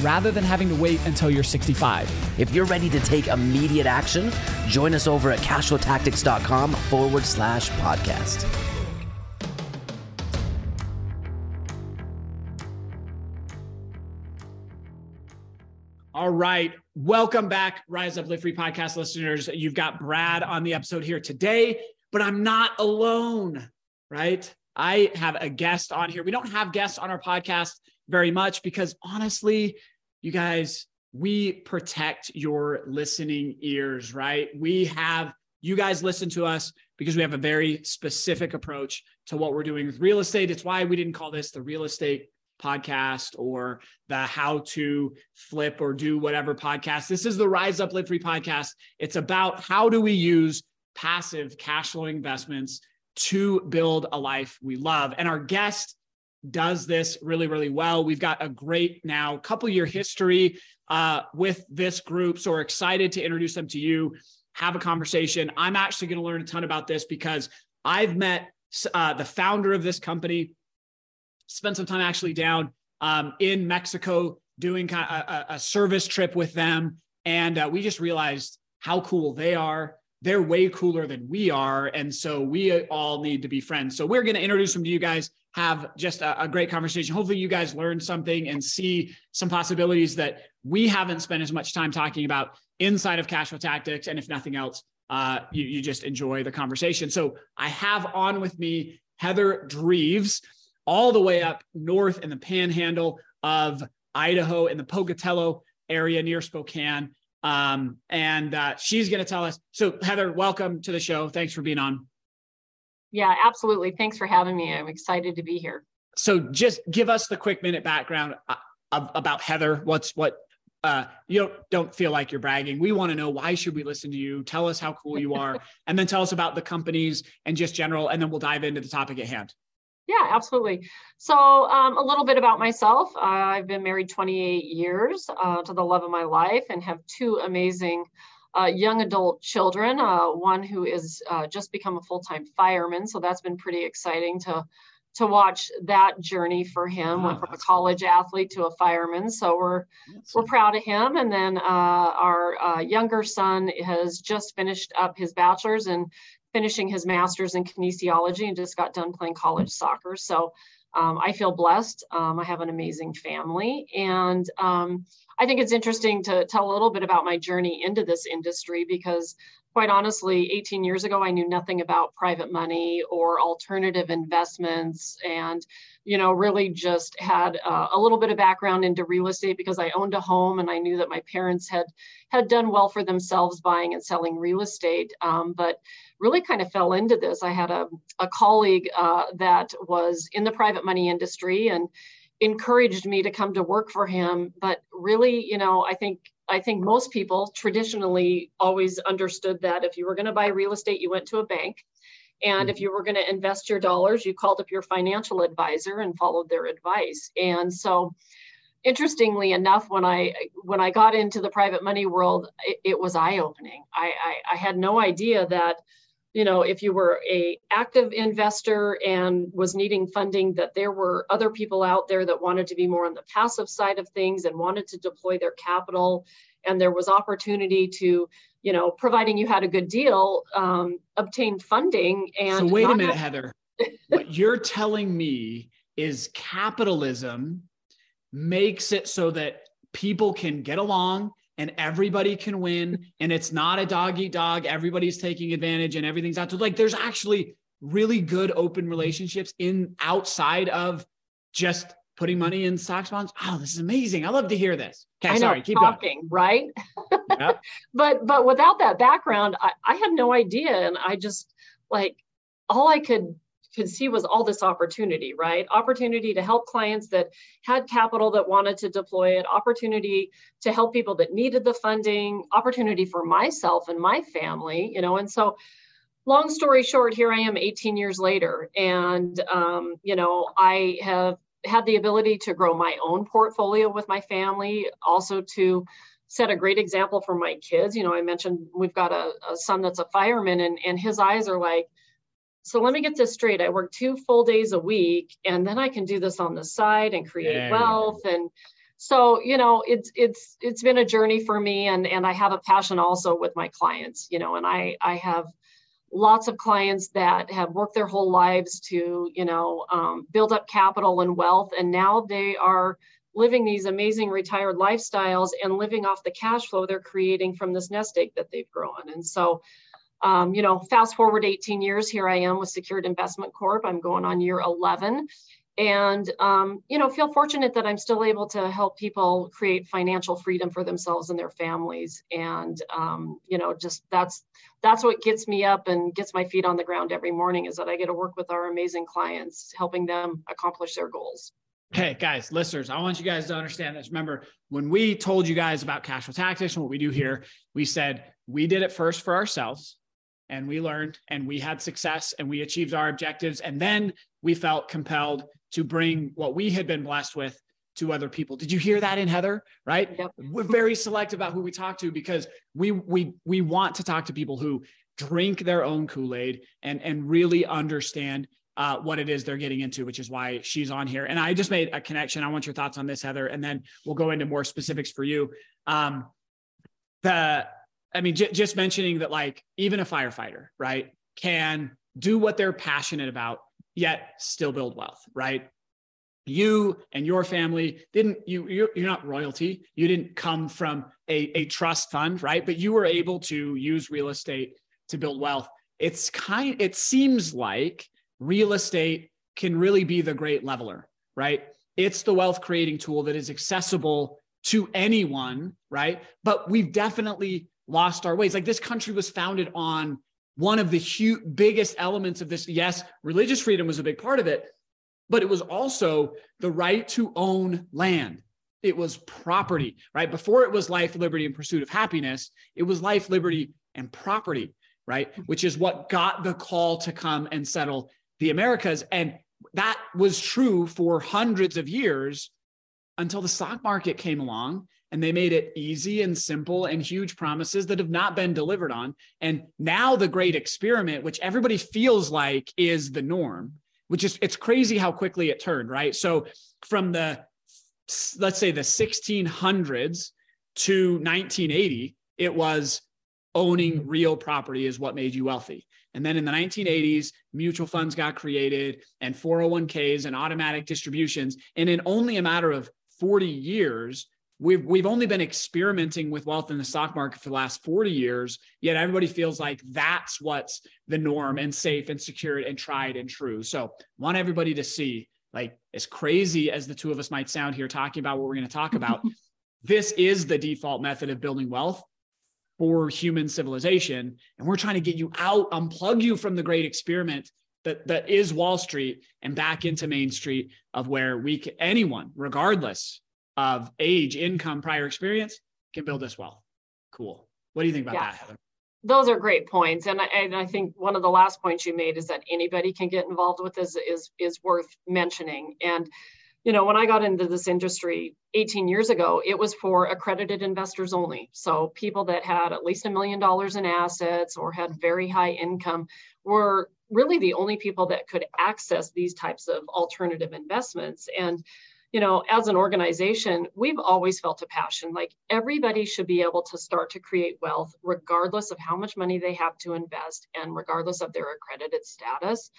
rather than having to wait until you're 65. If you're ready to take immediate action, join us over at cashflowtactics.com forward slash podcast. All right. Welcome back, Rise Up Live Free podcast listeners. You've got Brad on the episode here today, but I'm not alone, right? I have a guest on here. We don't have guests on our podcast very much because honestly, you guys, we protect your listening ears, right? We have you guys listen to us because we have a very specific approach to what we're doing with real estate. It's why we didn't call this the real estate podcast or the how to flip or do whatever podcast. This is the Rise Up Live Free podcast. It's about how do we use passive cash flow investments to build a life we love. And our guest does this really, really well. We've got a great now couple year history uh, with this group. So we're excited to introduce them to you, have a conversation. I'm actually going to learn a ton about this because I've met uh, the founder of this company, spent some time actually down um, in Mexico doing kind of a, a, service trip with them. And uh, we just realized how cool they are. They're way cooler than we are. And so we all need to be friends. So we're going to introduce them to you guys have just a, a, great conversation. Hopefully, you guys learn something and see some possibilities that we haven't spent as much time talking about inside of Cashflow Tactics. And if nothing else, uh, you, you just enjoy the conversation. So I have on with me Heather Dreves, all the way up north in the panhandle of Idaho in the Pocatello area near Spokane. Um, and uh, she's going to tell us. So, Heather, welcome to the show. Thanks for being on. Yeah, absolutely. Thanks for having me. I'm excited to be here. So, just give us the quick minute background uh, about Heather. What's what? Uh, you don't don't feel like you're bragging. We want to know why should we listen to you? Tell us how cool you are, and then tell us about the companies and just general, and then we'll dive into the topic at hand. Yeah, absolutely. So, um, a little bit about myself. Uh, I've been married 28 years uh, to the love of my life and have two amazing uh, young adult children, uh, one who is uh, just become a full-time fireman. So that's been pretty exciting to to watch that journey for him. Went from a college cool. athlete to a fireman. So we're that's we're proud of him. And then uh, our uh, younger son has just finished up his bachelor's and finishing his master's in kinesiology and just got done playing college soccer. So um, I feel blessed. Um, I have an amazing family. And um, I think it's interesting to tell a little bit about my journey into this industry because, quite honestly, 18 years ago, I knew nothing about private money or alternative investments and, you know, really just had uh, a little bit of background into real estate because I owned a home and I knew that my parents had had done well for themselves buying and selling real estate. Um, but really kind of fell into this. I had a, a colleague uh, that was in the private money industry and encouraged me to come to work for him but really you know i think i think most people traditionally always understood that if you were going to buy real estate you went to a bank. And if mm-hmm. you were going to invest your dollars you called up your financial advisor and followed their advice. And so interestingly enough when i when i got into the private money world it, it was eye-opening. I, I i had no idea that you know if you were a active investor and was needing funding that there were other people out there that wanted to be more on the passive side of things and wanted to deploy their capital. And there was opportunity to you know providing you had a good deal um, obtain funding and so wait a minute have- heather. What you're telling me is capitalism makes it so that people can get along and everybody can win and it's not a dog eat dog. Everybody's taking advantage and everything's out. To like there's actually really good open relationships in outside of just putting money in stocks bonds. Oh this is amazing. I love to hear this. Okay I know, sorry keep talking going. right? Yep. but but without that background I, I had no idea and i just like all i could could see was all this opportunity, right? Opportunity to help clients that had capital that wanted to deploy it, opportunity to help people that needed the funding, opportunity for myself and my family, you know. And so, long story short, here I am 18 years later, and um, you know, I have had the ability to grow my own portfolio with my family, also to set a great example for my kids. You know, I mentioned we've got a, a son that's a fireman, and and his eyes are like so let me get this straight. I work two full days a week and then I can do this on the side and create wealth. And so, you know, it's it's it's been a journey for me and and I have a passion also with my clients, you know, and I I have lots of clients that have worked their whole lives to, you know, um, build up capital and wealth and now they are living these amazing retired lifestyles and living off the cash flow they're creating from this nest egg that they've grown. And so um, you know, fast forward 18 years, here I am with Secured Investment Corp. I'm going on year 11 and um, you know feel fortunate that i'm still able to help people create financial freedom for themselves and their families and um, you know just that's that's what gets me up and gets my feet on the ground every morning is that i get to work with our amazing clients helping them accomplish their goals Hey guys, listeners, I want you guys to understand this. Remember, when we told you guys about cash flow tactics and what we do here, we said we did it first for ourselves and we learned and we had success and we achieved our objectives. And then we felt compelled to bring what we had been blessed with to other people. Did you hear that in Heather? Right? Yep. We're very selective about who we talk to because we we we want to talk to people who drink their own Kool-Aid and and really understand uh, what it is they're getting into, which is why she's on here. And I just made a connection. I want your thoughts on this, Heather, and then we'll go into more specifics for you. Um, the I mean, j- just mentioning that, like, even a firefighter, right, can do what they're passionate about, yet still build wealth, right? You and your family didn't, you, you're, you're not royalty. You didn't come from a, a trust fund, right? But you were able to use real estate to build wealth. It's kind, it seems like real estate can really be the great leveler, right? It's the wealth creating tool that is accessible to anyone, right? But we've definitely lost our ways. Like this country was founded on one of the huge, biggest elements of this. Yes, religious freedom was a big part of it, but it was also the right to own land. It was property, right? Before it was life, liberty, and pursuit of happiness, it was life, liberty, and property, right? Which is what got the call to come and settle the Americas. And that was true for hundreds of years until the stock market came along and they made it easy and simple and huge promises that have not been delivered on. And now the great experiment, which everybody feels like is the norm, which is it's crazy how quickly it turned, right? So from the let's say the 1600s to 1980, it was owning real property is what made you wealthy. And then in the 1980s, mutual funds got created and 401ks and automatic distributions. And in only a matter of 40 years, we've we've only been experimenting with wealth in the stock market for the last 40 years yet everybody feels like that's what's the norm and safe and secure and tried and true. So want everybody to see like as crazy as the two of us might sound here talking about what we're going to talk about this is the default method of building wealth for human civilization and we're trying to get you out unplug you from the great experiment that that is wall street and back into main street of where we can, anyone regardless of age, income, prior experience can build this wealth. Cool. What do you think about yeah. that, Heather? Those are great points, and I, and I think one of the last points you made is that anybody can get involved with this is is worth mentioning. And you know, when I got into this industry 18 years ago, it was for accredited investors only. So people that had at least a million dollars in assets or had very high income were really the only people that could access these types of alternative investments. And you know, as an organization, we've always felt a passion. Like everybody should be able to start to create wealth, regardless of how much money they have to invest and regardless of their accredited status.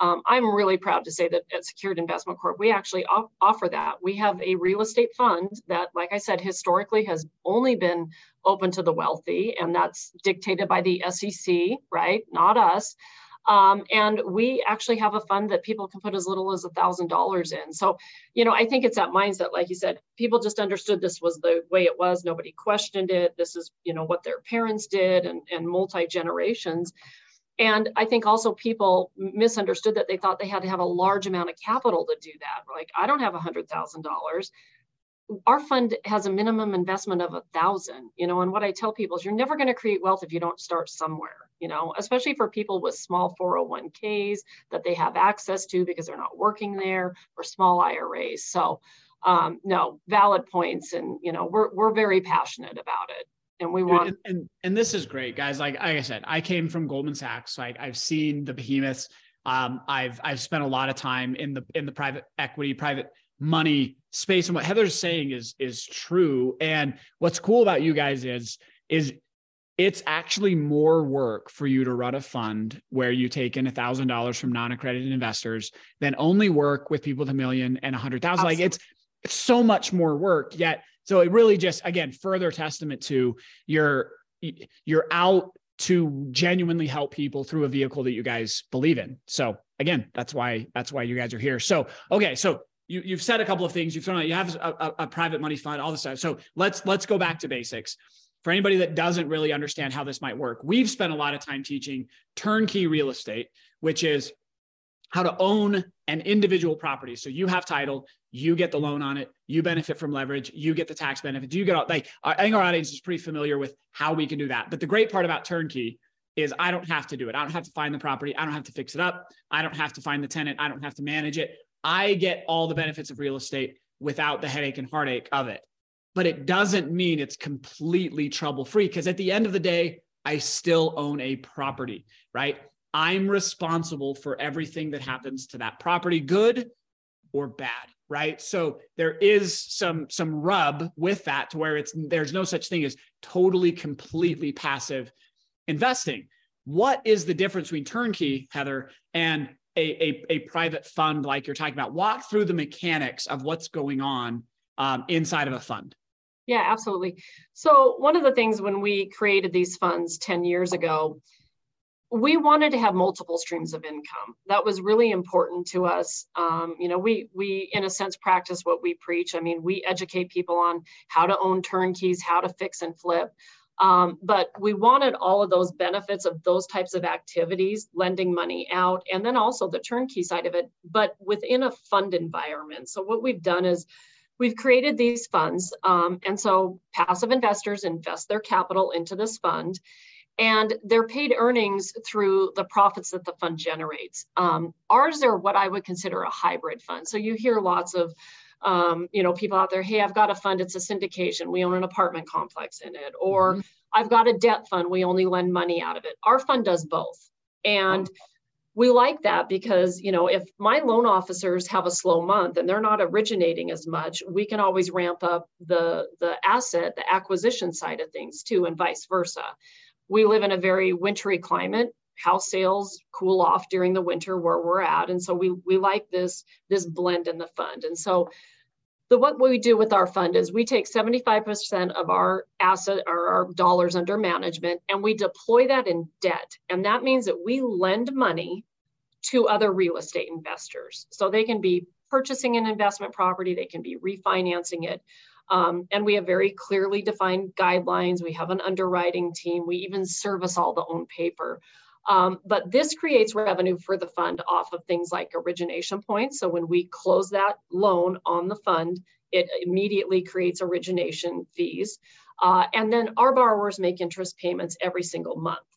Um, I'm really proud to say that at Secured Investment Corp, we actually off- offer that. We have a real estate fund that, like I said, historically has only been open to the wealthy, and that's dictated by the SEC, right? Not us. Um, and we actually have a fund that people can put as little as a thousand dollars in. So, you know, I think it's that mindset, like you said, people just understood this was the way it was. Nobody questioned it. This is, you know, what their parents did and, and multi generations. And I think also people misunderstood that they thought they had to have a large amount of capital to do that. Like, I don't have a $100,000 our fund has a minimum investment of a thousand you know and what i tell people is you're never going to create wealth if you don't start somewhere you know especially for people with small 401ks that they have access to because they're not working there or small iras so um, no valid points and you know we're, we're very passionate about it and we want and, and, and this is great guys. Like, like i said i came from goldman sachs. Like i've seen the behemoths. Um, I've I've spent a lot of time in the in the private equity, private money space and what heather's saying is is true. And what's cool about you guys is is it's actually more work for you to run a fund where you take in a thousand dollars from non-accredited investors than only work with people with a million and a hundred thousand. Like it's it's so much more work yet so it really just again further testament to your you're out to genuinely help people through a vehicle that you guys believe in. So again that's why that's why you guys are here. So okay so you, you've said a couple of things. You've thrown out. You have a, a, a private money fund, all this stuff. So let's let's go back to basics. For anybody that doesn't really understand how this might work, we've spent a lot of time teaching turnkey real estate, which is how to own an individual property. So you have title, you get the loan on it, you benefit from leverage, you get the tax benefits, you get all like I think our audience is pretty familiar with how we can do that. But the great part about turnkey is I don't have to do it. I don't have to find the property. I don't have to fix it up. I don't have to find the tenant. I don't have to manage it. I get all the benefits of real estate without the headache and heartache of it. But it doesn't mean it's completely trouble free because at the end of the day, I still own a property, right? I'm responsible for everything that happens to that property, good or bad, right? So there is some some rub with that to where it's there's no such thing as totally completely passive investing. What is the difference between turnkey, Heather, and a, a, a private fund like you're talking about. Walk through the mechanics of what's going on um, inside of a fund. Yeah, absolutely. So, one of the things when we created these funds 10 years ago, we wanted to have multiple streams of income. That was really important to us. Um, you know, we we in a sense practice what we preach. I mean, we educate people on how to own turnkeys, how to fix and flip. Um, but we wanted all of those benefits of those types of activities, lending money out, and then also the turnkey side of it, but within a fund environment. So what we've done is we've created these funds. Um, and so passive investors invest their capital into this fund and they're paid earnings through the profits that the fund generates. Um, ours are what I would consider a hybrid fund. So you hear lots of um, you know, people out there, hey, I've got a fund, it's a syndication. We own an apartment complex in it. Or mm-hmm. I've got a debt fund, we only lend money out of it. Our fund does both. And oh. we like that because, you know, if my loan officers have a slow month and they're not originating as much, we can always ramp up the the asset, the acquisition side of things too, and vice versa. We live in a very wintry climate house sales cool off during the winter where we're at and so we we like this this blend in the fund and so the what we do with our fund is we take 75% of our asset or our dollars under management and we deploy that in debt and that means that we lend money to other real estate investors so they can be purchasing an investment property they can be refinancing it um, and we have very clearly defined guidelines. We have an underwriting team. We even service all the own paper. Um, but this creates revenue for the fund off of things like origination points. So when we close that loan on the fund, it immediately creates origination fees. Uh, and then our borrowers make interest payments every single month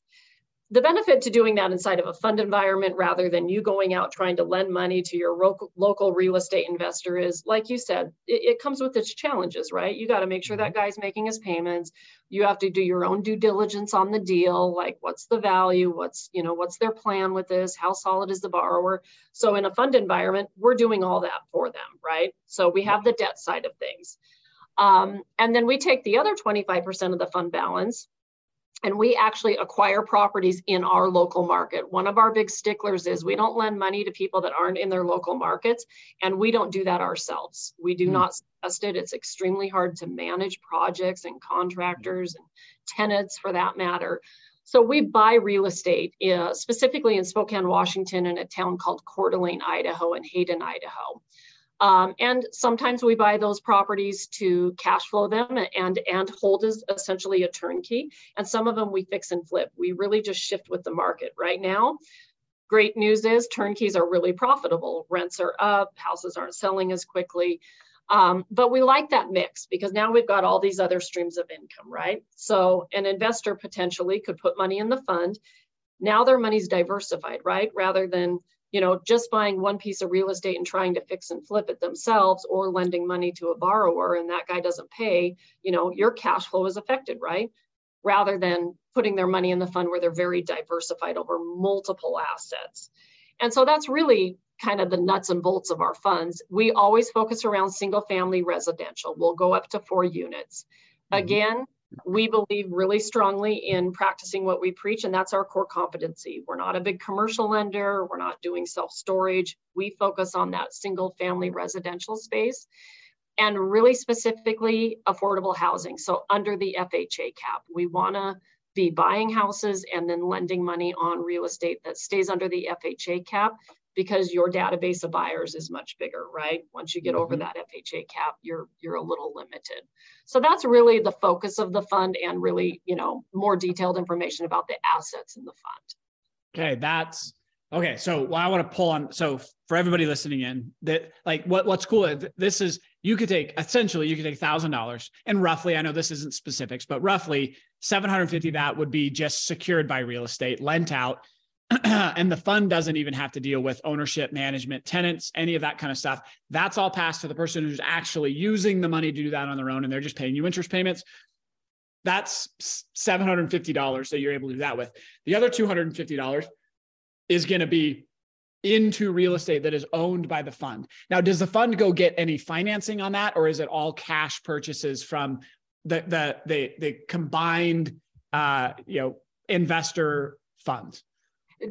the benefit to doing that inside of a fund environment rather than you going out trying to lend money to your local, local real estate investor is like you said it, it comes with its challenges right? You got to make sure that guy's making his payments. You have to do your own due diligence on the deal like what's the value what's you know what's their plan with this how solid is the borrower? So in a fund environment we're doing all that for them right? So we have the debt side of things. Um, and then we take the other 25% of the fund balance and we actually acquire properties in our local market. One of our big sticklers is we don't lend money to people that aren't in their local markets, and we don't do that ourselves. We do mm. not suggest it. It's extremely hard to manage projects and contractors and tenants for that matter. So we buy real estate, uh, specifically in Spokane, Washington, in a town called Coeur d'Alene, Idaho, and Hayden, Idaho. Um, and sometimes we buy those properties to cash flow them and and hold as essentially a turnkey. And some of them we fix and flip. We really just shift with the market. Right now, great news is turnkeys are really profitable. Rents are up, houses aren't selling as quickly. Um, but we like that mix because now we've got all these other streams of income, right? So an investor potentially could put money in the fund. Now their money's diversified, right? Rather than you know, just buying one piece of real estate and trying to fix and flip it themselves or lending money to a borrower and that guy doesn't pay, you know, your cash flow is affected, right? Rather than putting their money in the fund where they're very diversified over multiple assets. And so that's really kind of the nuts and bolts of our funds. We always focus around single family residential. We'll go up to four units. Mm-hmm. Again, we believe really strongly in practicing what we preach, and that's our core competency. We're not a big commercial lender, we're not doing self storage. We focus on that single family residential space and really specifically affordable housing. So, under the FHA cap, we want to be buying houses and then lending money on real estate that stays under the FHA cap because your database of buyers is much bigger, right? Once you get over mm-hmm. that FHA cap, you're you're a little limited. So that's really the focus of the fund and really, you know, more detailed information about the assets in the fund. Okay, that's okay. So what I want to pull on so for everybody listening in, that like what what's cool this is you could take essentially you could take thousand dollars and roughly, I know this isn't specifics, but roughly 750 that would be just secured by real estate, lent out and the fund doesn't even have to deal with ownership, management, tenants, any of that kind of stuff. That's all passed to the person who's actually using the money to do that on their own, and they're just paying you interest payments. That's $750 that you're able to do that with. The other $250 is going to be into real estate that is owned by the fund. Now, does the fund go get any financing on that, or is it all cash purchases from the the the, the combined uh, you know investor funds?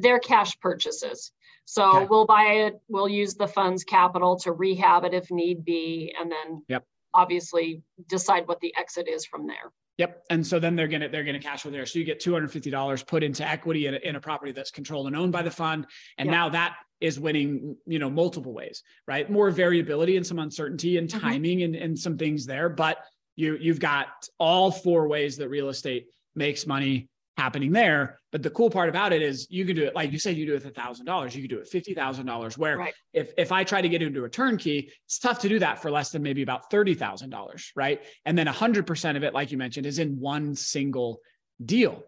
They're cash purchases. So okay. we'll buy it, we'll use the fund's capital to rehab it if need be, and then yep. obviously decide what the exit is from there. Yep. And so then they're gonna they're gonna cash flow there. So you get two hundred fifty dollars put into equity in a, in a property that's controlled and owned by the fund, and yep. now that is winning you know multiple ways, right? More variability and some uncertainty and mm-hmm. timing mm-hmm. and, and some things there, but you you've got all four ways that real estate makes money happening there. But the cool part about it is you can do it, like you said, you do it a thousand dollars, you could do it fifty thousand dollars. Where right. if if I try to get into a turnkey, it's tough to do that for less than maybe about thirty thousand dollars, right? And then hundred percent of it, like you mentioned, is in one single deal.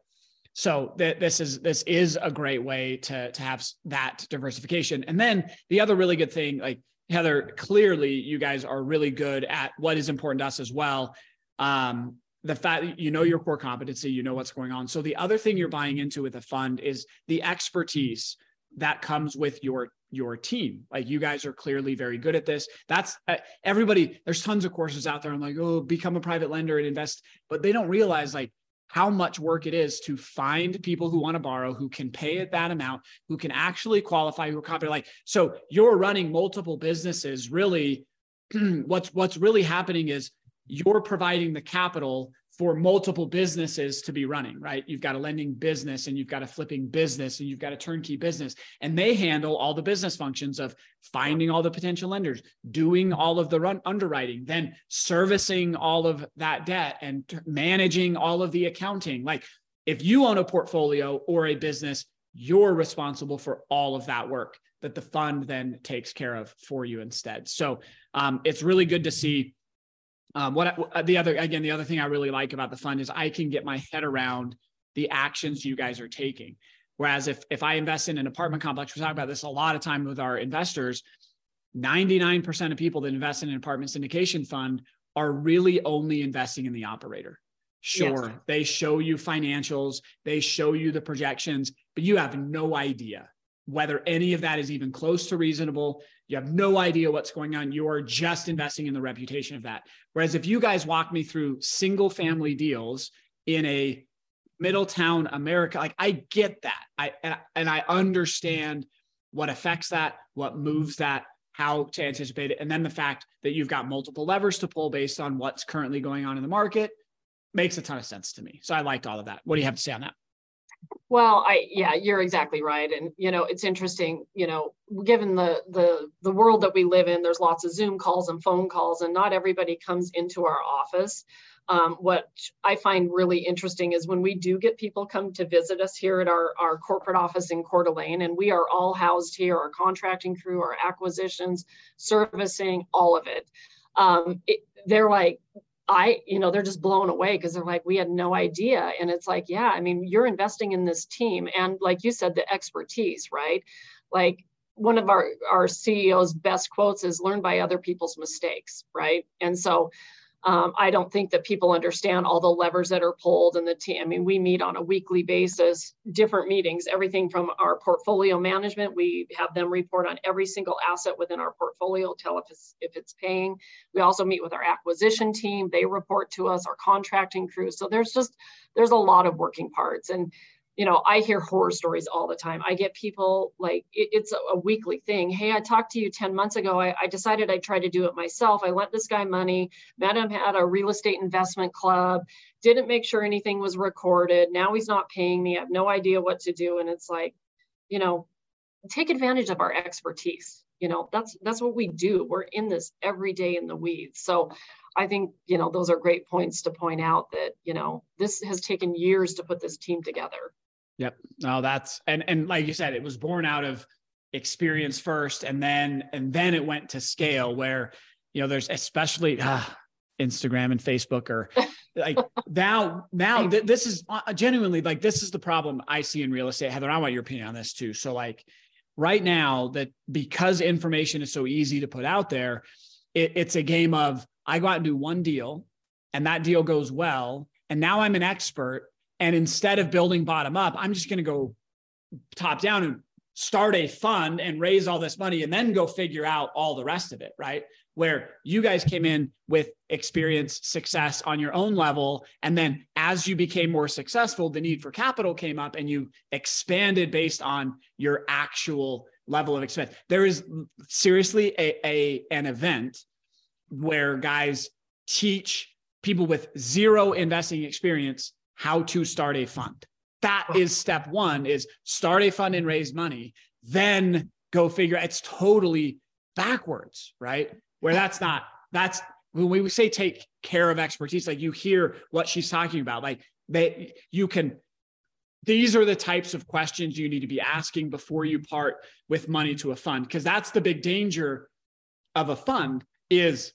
So th- this is this is a great way to to have that diversification. And then the other really good thing, like Heather, clearly you guys are really good at what is important to us as well. Um, the fact you know your core competency, you know what's going on. So the other thing you're buying into with a fund is the expertise that comes with your your team. Like you guys are clearly very good at this. That's uh, everybody. There's tons of courses out there. I'm like, oh, become a private lender and invest, but they don't realize like how much work it is to find people who want to borrow, who can pay at that amount, who can actually qualify, who are competent. Like so, you're running multiple businesses. Really, what's what's really happening is you're providing the capital for multiple businesses to be running, right? You've got a lending business and you've got a flipping business and you've got a turnkey business, and they handle all the business functions of finding all the potential lenders, doing all of the run underwriting, then servicing all of that debt and t- managing all of the accounting. Like if you own a portfolio or a business, you're responsible for all of that work that the fund then takes care of for you instead. So um, it's really good to see um, what uh, the other again, the other thing I really like about the fund is I can get my head around the actions you guys are taking. Whereas if if I invest in an apartment complex, we talk about this a lot of time with our investors. 99% of people that invest in an apartment syndication fund are really only investing in the operator. Sure, yes. they show you financials, they show you the projections, but you have no idea whether any of that is even close to reasonable. You have no idea what's going on. You're just investing in the reputation of that. Whereas if you guys walk me through single family deals in a Middletown America, like I get that. I and, and I understand what affects that, what moves that, how to anticipate it. And then the fact that you've got multiple levers to pull based on what's currently going on in the market makes a ton of sense to me. So I liked all of that. What do you have to say on that? Well, I yeah, you're exactly right, and you know it's interesting. You know, given the the the world that we live in, there's lots of Zoom calls and phone calls, and not everybody comes into our office. Um, what I find really interesting is when we do get people come to visit us here at our, our corporate office in Coeur d'Alene, and we are all housed here, our contracting crew, our acquisitions, servicing, all of it. Um, it they're like, I, you know, they're just blown away because they're like, we had no idea. And it's like, yeah, I mean, you're investing in this team. And like you said, the expertise, right? Like one of our, our CEO's best quotes is learn by other people's mistakes, right? And so um, I don't think that people understand all the levers that are pulled in the team. I mean, we meet on a weekly basis, different meetings, everything from our portfolio management. We have them report on every single asset within our portfolio, tell if it's if it's paying. We also meet with our acquisition team. They report to us, our contracting crew. So there's just there's a lot of working parts. And you know, I hear horror stories all the time. I get people like it, it's a, a, weekly thing. Hey, I talked to you 10 months ago. I, I decided I'd try to do it myself. I lent this guy money, met him at a real estate investment club, didn't make sure anything was recorded. Now he's not paying me. I have no idea what to do. And it's like, you know, take advantage of our expertise. You know, that's that's what we do. We're in this every day in the weeds. So I think, you know, those are great points to point out that, you know, this has taken years to put this team together. Yep. No, that's and and like you said, it was born out of experience first, and then and then it went to scale where you know there's especially uh, Instagram and Facebook or like now now th- this is uh, genuinely like this is the problem I see in real estate. Heather, I want your opinion on this too. So like right now that because information is so easy to put out there, it, it's a game of I go out and do one deal, and that deal goes well, and now I'm an expert and instead of building bottom up, I'm just going to go top down and start a fund and raise all this money and then go figure out all the rest of it, right? Where you guys came in with experience, success on your own level. And then as you became more successful, the need for capital came up and you expanded based on your actual level of expense. There is seriously a, a an event where guys teach people with zero investing experience how to start a fund. That is step one is start a fund and raise money. Then go figure it's totally backwards, right? Where that's not, that's when we say take care of expertise, like you hear what she's talking about, like they, you can, these are the types of questions you need to be asking before you part with money to a fund. Cause that's the big danger of a fund is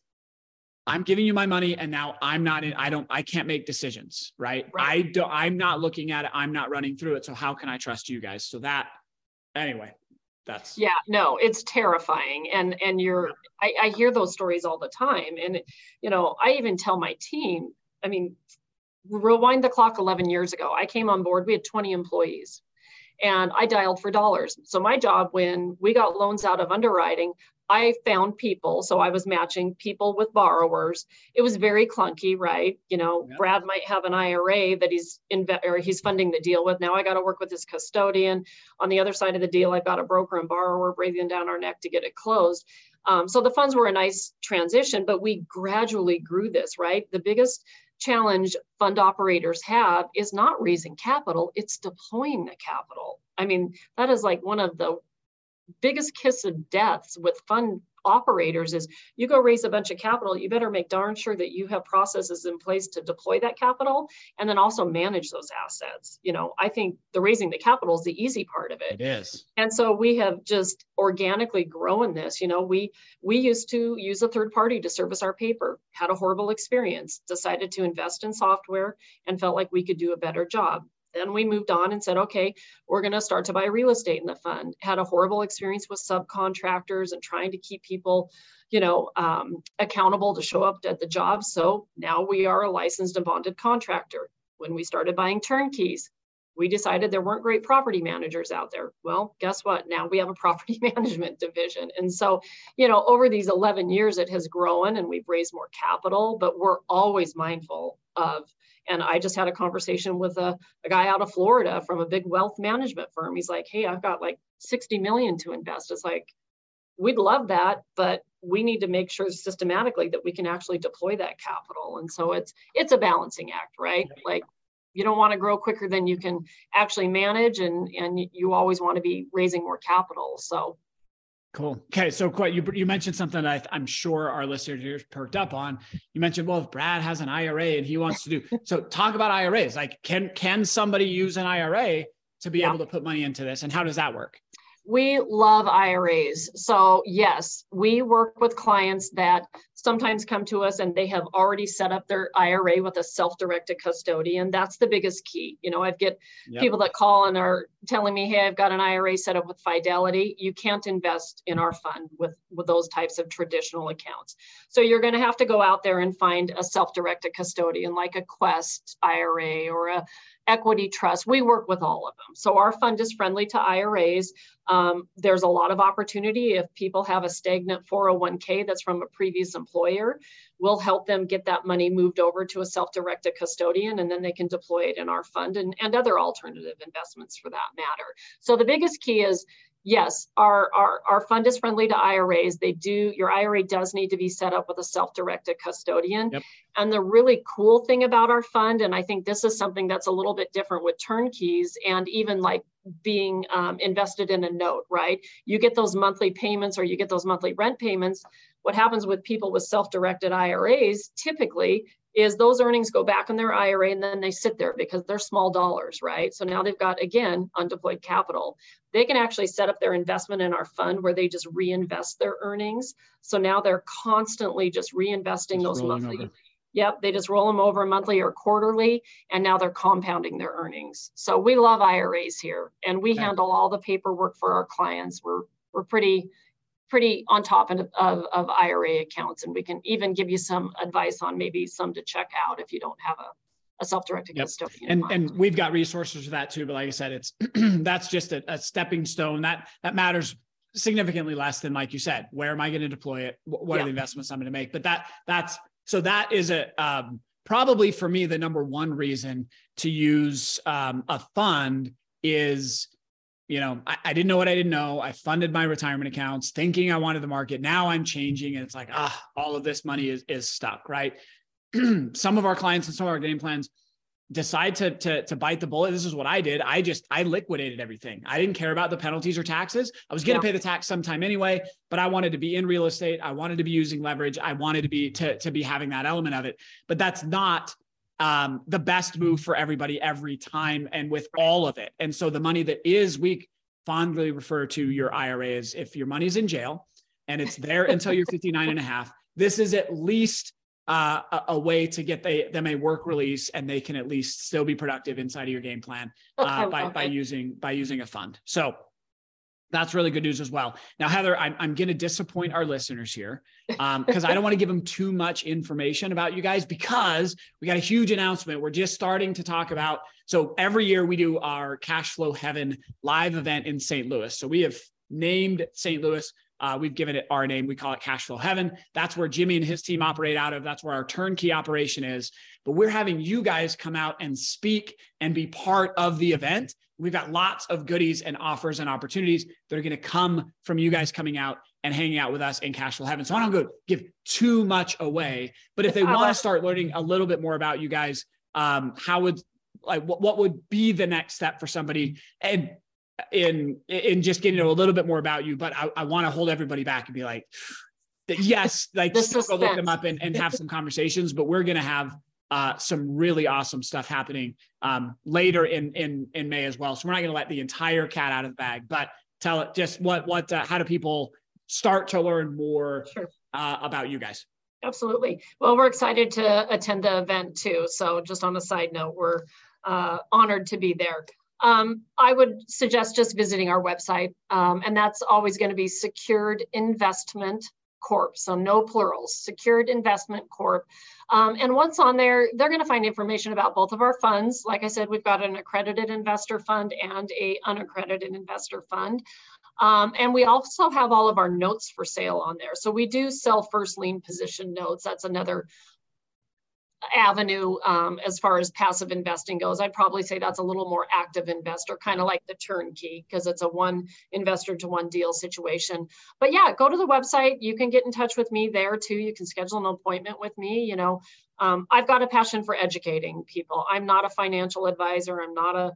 I'm giving you my money and now I'm not in, I don't, I can't make decisions, right? right? I don't, I'm not looking at it. I'm not running through it. So how can I trust you guys? So that, anyway, that's. Yeah, no, it's terrifying. And, and you're, I, I hear those stories all the time. And, you know, I even tell my team, I mean, rewind the clock 11 years ago, I came on board, we had 20 employees and I dialed for dollars. So my job when we got loans out of underwriting, I found people, so I was matching people with borrowers. It was very clunky, right? You know, yeah. Brad might have an IRA that he's inve- or he's funding the deal with. Now I got to work with his custodian. On the other side of the deal, I've got a broker and borrower breathing down our neck to get it closed. Um, so the funds were a nice transition, but we gradually grew this, right? The biggest challenge fund operators have is not raising capital; it's deploying the capital. I mean, that is like one of the biggest kiss of deaths with fund operators is you go raise a bunch of capital, you better make darn sure that you have processes in place to deploy that capital and then also manage those assets. You know, I think the raising the capital is the easy part of it. It is. And so we have just organically grown this. You know, we we used to use a third party to service our paper, had a horrible experience, decided to invest in software and felt like we could do a better job. Then we moved on and said, okay, we're going to start to buy real estate in the fund. Had a horrible experience with subcontractors and trying to keep people, you know, um, accountable to show up at the job. So now we are a licensed and bonded contractor. When we started buying turnkeys, we decided there weren't great property managers out there. Well, guess what? Now we have a property management division. And so, you know, over these 11 years, it has grown and we've raised more capital, but we're always mindful of and I just had a conversation with a, a guy out of Florida from a big wealth management firm. He's like, hey, I've got like 60 million to invest. It's like, we'd love that, but we need to make sure systematically that we can actually deploy that capital. And so it's it's a balancing act, right? Like you don't want to grow quicker than you can actually manage and and you always want to be raising more capital so Cool. Okay, so quite you you mentioned something that I, am sure our listeners here perked up on. You mentioned, well, if Brad has an IRA and he wants to do so, talk about IRAs. Like, can can somebody use an IRA to be yeah. able to put money into this, and how does that work? We love IRAs. So, yes, we work with clients that sometimes come to us and they have already set up their IRA with a self-directed custodian. That's the biggest key. You know, I get yep. people that call and are telling me, "Hey, I've got an IRA set up with Fidelity." You can't invest in our fund with with those types of traditional accounts. So, you're going to have to go out there and find a self-directed custodian like a Quest IRA or a equity trust. We work with all of them. So our fund is friendly to IRAs. Um, there's a lot of opportunity if people have a stagnant 401k that's from a previous employer. We'll help them get that money moved over to a self-directed custodian and then they can deploy it in our fund and, and other alternative investments for that matter. So the biggest key is yes, our, our, our fund is friendly to IRAs. They do, your IRA does need to be set up with a self-directed custodian. Yep. And the really cool thing about our fund, and I think this is something that's a little bit different with turnkeys and even like being um, invested in a note, right? You get those monthly payments or you get those monthly rent payments. What happens with people with self-directed IRAs typically is those earnings go back in their IRA and then they sit there because they're small dollars, right? So now they've got, again, undeployed capital. They can actually set up their investment in our fund where they just reinvest their earnings. So now they're constantly just reinvesting just those monthly. Over. Yep, they just roll them over monthly or quarterly, and now they're compounding their earnings. So we love IRAs here, and we okay. handle all the paperwork for our clients. We're we're pretty pretty on top of, of, of IRA accounts. And we can even give you some advice on maybe some to check out if you don't have a, a self-directed yep. custodian. And, and we've got resources for that too. But like I said, it's that's just a, a stepping stone that that matters significantly less than like you said where am i going to deploy it what yeah. are the investments i'm going to make but that that's so that is a um, probably for me the number one reason to use um, a fund is you know, I, I, didn't know what I didn't know. I funded my retirement accounts thinking I wanted the market. Now I'm changing and it's like, ah, all of this money is, is stuck, right? some of our clients and some of our game plans decide to, to, to bite the bullet. This is what I did. I just, I liquidated everything. I didn't care about the penalties or taxes. I was going to yeah. pay the tax sometime anyway, but I wanted to be in real estate. I wanted to be using leverage. I wanted to be, to, to be having that element of it, but that's not um, the best move for everybody every time and with all of it. And so the money that is, we fondly refer to your IRA as if your money's in jail and it's there until you're 59 and a half, this is at least uh, a, a, way to get they, them a work release and they can at least still be productive inside of your game plan uh, by, by using by using a fund. So that's really good news as well. Now, Heather, I'm, I'm going to disappoint our listeners here because um, I don't want to give them too much information about you guys because we got a huge announcement. We're just starting to talk about. So every year we do our Cash Flow Heaven live event in St. Louis. So we have named St. Louis. Uh, we've given it our name. We call it Cash Flow Heaven. That's where Jimmy and his team operate out of. That's where our turnkey operation is. But we're having you guys come out and speak and be part of the event. We've got lots of goodies and offers and opportunities that are going to come from you guys coming out and hanging out with us in Cashflow Heaven. So I don't go give too much away, but if they want to start learning a little bit more about you guys, um, how would like what, what would be the next step for somebody and in in just getting to know a little bit more about you? But I, I want to hold everybody back and be like, yes, like go look them up and, and have some conversations, but we're gonna have uh, some really awesome stuff happening um, later in in in May as well. So we're not going to let the entire cat out of the bag, but tell it just what what uh, how do people start to learn more sure. uh, about you guys? Absolutely. Well, we're excited to attend the event too. So just on a side note, we're uh, honored to be there. Um, I would suggest just visiting our website, um, and that's always going to be Secured Investment Corp. So no plurals, Secured Investment Corp. Um, and once on there, they're going to find information about both of our funds. Like I said, we've got an accredited investor fund and a unaccredited investor fund. Um, and we also have all of our notes for sale on there. So we do sell first lien position notes. That's another avenue um, as far as passive investing goes. I'd probably say that's a little more active investor, kind of like the turnkey, because it's a one investor to one deal situation. But yeah, go to the website. You can get in touch with me there too. You can schedule an appointment with me. You know, um, I've got a passion for educating people. I'm not a financial advisor. I'm not a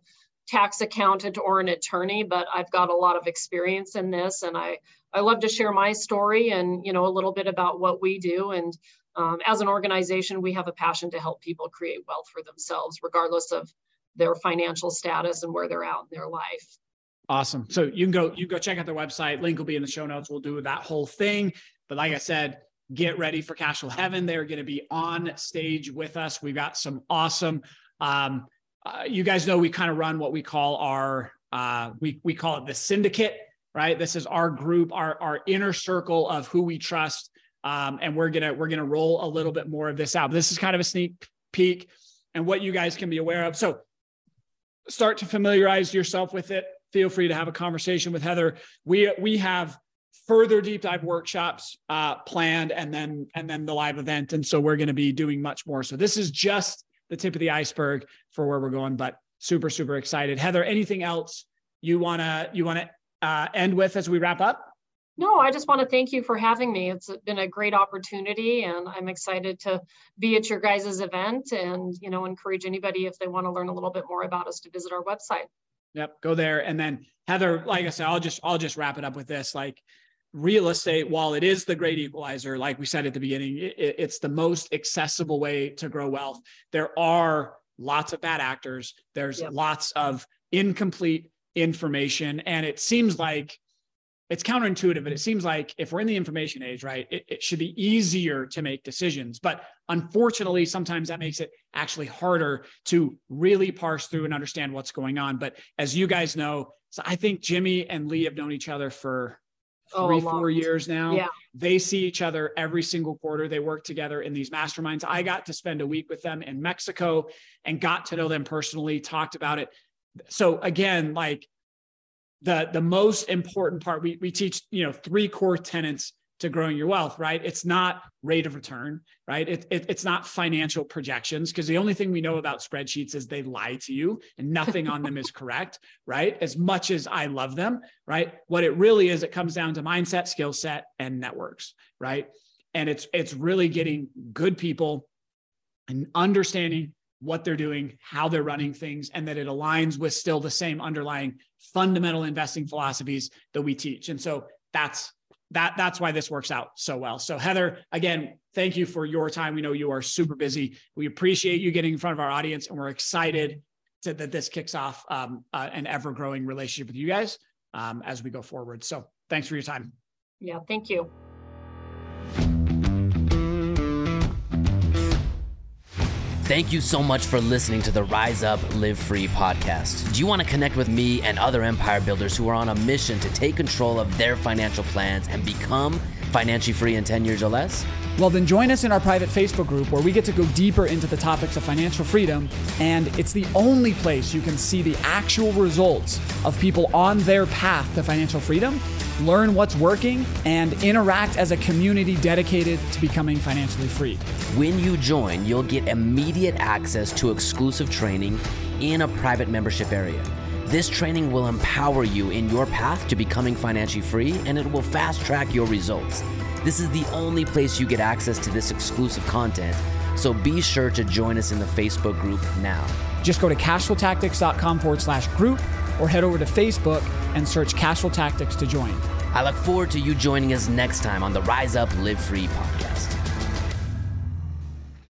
tax accountant or an attorney, but I've got a lot of experience in this, and I I love to share my story and you know a little bit about what we do. And um, as an organization, we have a passion to help people create wealth for themselves, regardless of their financial status and where they're at in their life. Awesome. So you can go you can go check out their website. Link will be in the show notes. We'll do that whole thing. But like I said, get ready for Cashflow Heaven. They're going to be on stage with us. We've got some awesome. Um, uh, you guys know we kind of run what we call our uh, we we call it the syndicate, right? This is our group, our our inner circle of who we trust, um, and we're gonna we're gonna roll a little bit more of this out. But This is kind of a sneak peek and what you guys can be aware of. So start to familiarize yourself with it feel free to have a conversation with Heather. We we have further deep dive workshops uh, planned, and then and then the live event, and so we're going to be doing much more. So this is just the tip of the iceberg for where we're going, but super super excited. Heather, anything else you wanna you wanna uh, end with as we wrap up? No, I just want to thank you for having me. It's been a great opportunity, and I'm excited to be at your guys' event and you know encourage anybody if they want to learn a little bit more about us to visit our website. Yep, go there. And then Heather, like I said, I'll just I'll just wrap it up with this. Like real estate, while it is the great equalizer, like we said at the beginning, it, it's the most accessible way to grow wealth. There are lots of bad actors. There's yep. lots of incomplete information, and it seems like it's counterintuitive, but it seems like if we're in the information age, right, it, it, should be easier to make decisions. But unfortunately, sometimes that makes it actually harder to really parse through and understand what's going on. But as you guys know, so I think Jimmy and Lee have known each other for oh, three, oh, four years now. Yeah. They see each other every single quarter. They work together in these masterminds. I got to spend a week with them in Mexico and got to know them personally, talked about it. So again, like the the most important part we, we teach you know three core tenets to growing your wealth right? It's not rate of return right? It, it it's not financial projections because the only thing we know about spreadsheets is they lie to you and nothing on them is correct right? As much as i love them right? What it really is it comes down to mindset skill set and networks right? And it's it's really getting good people and understanding what they're doing, how they're running things, and that it aligns with still the same underlying fundamental investing philosophies that we teach. And so that's that that's why this works out so well. So Heather, again, thank you for your time. We know you are super busy. We appreciate you getting in front of our audience, and we're excited to, that this kicks off um, uh, an ever growing relationship with you guys um, as we go forward. So thanks for your time. Yeah, thank you. Thank you so much for listening to the Rise Up Live Free podcast. Do you want to connect with me and other empire builders who are on a mission to take control of their financial plans and become financially free in 10 years or less? Well, then join us in our private Facebook group where we get to go deeper into the topics of financial freedom. And it's the only place you can see the actual results of people on their path to financial freedom, learn what's working, and interact as a community dedicated to becoming financially free. When you join, you'll get immediate access to exclusive training in a private membership area. This training will empower you in your path to becoming financially free and it will fast track your results. This is the only place you get access to this exclusive content, so be sure to join us in the Facebook group now. Just go to cashflowtactics.com forward slash group or head over to Facebook and search Cashflow Tactics to join. I look forward to you joining us next time on the Rise Up Live Free podcast.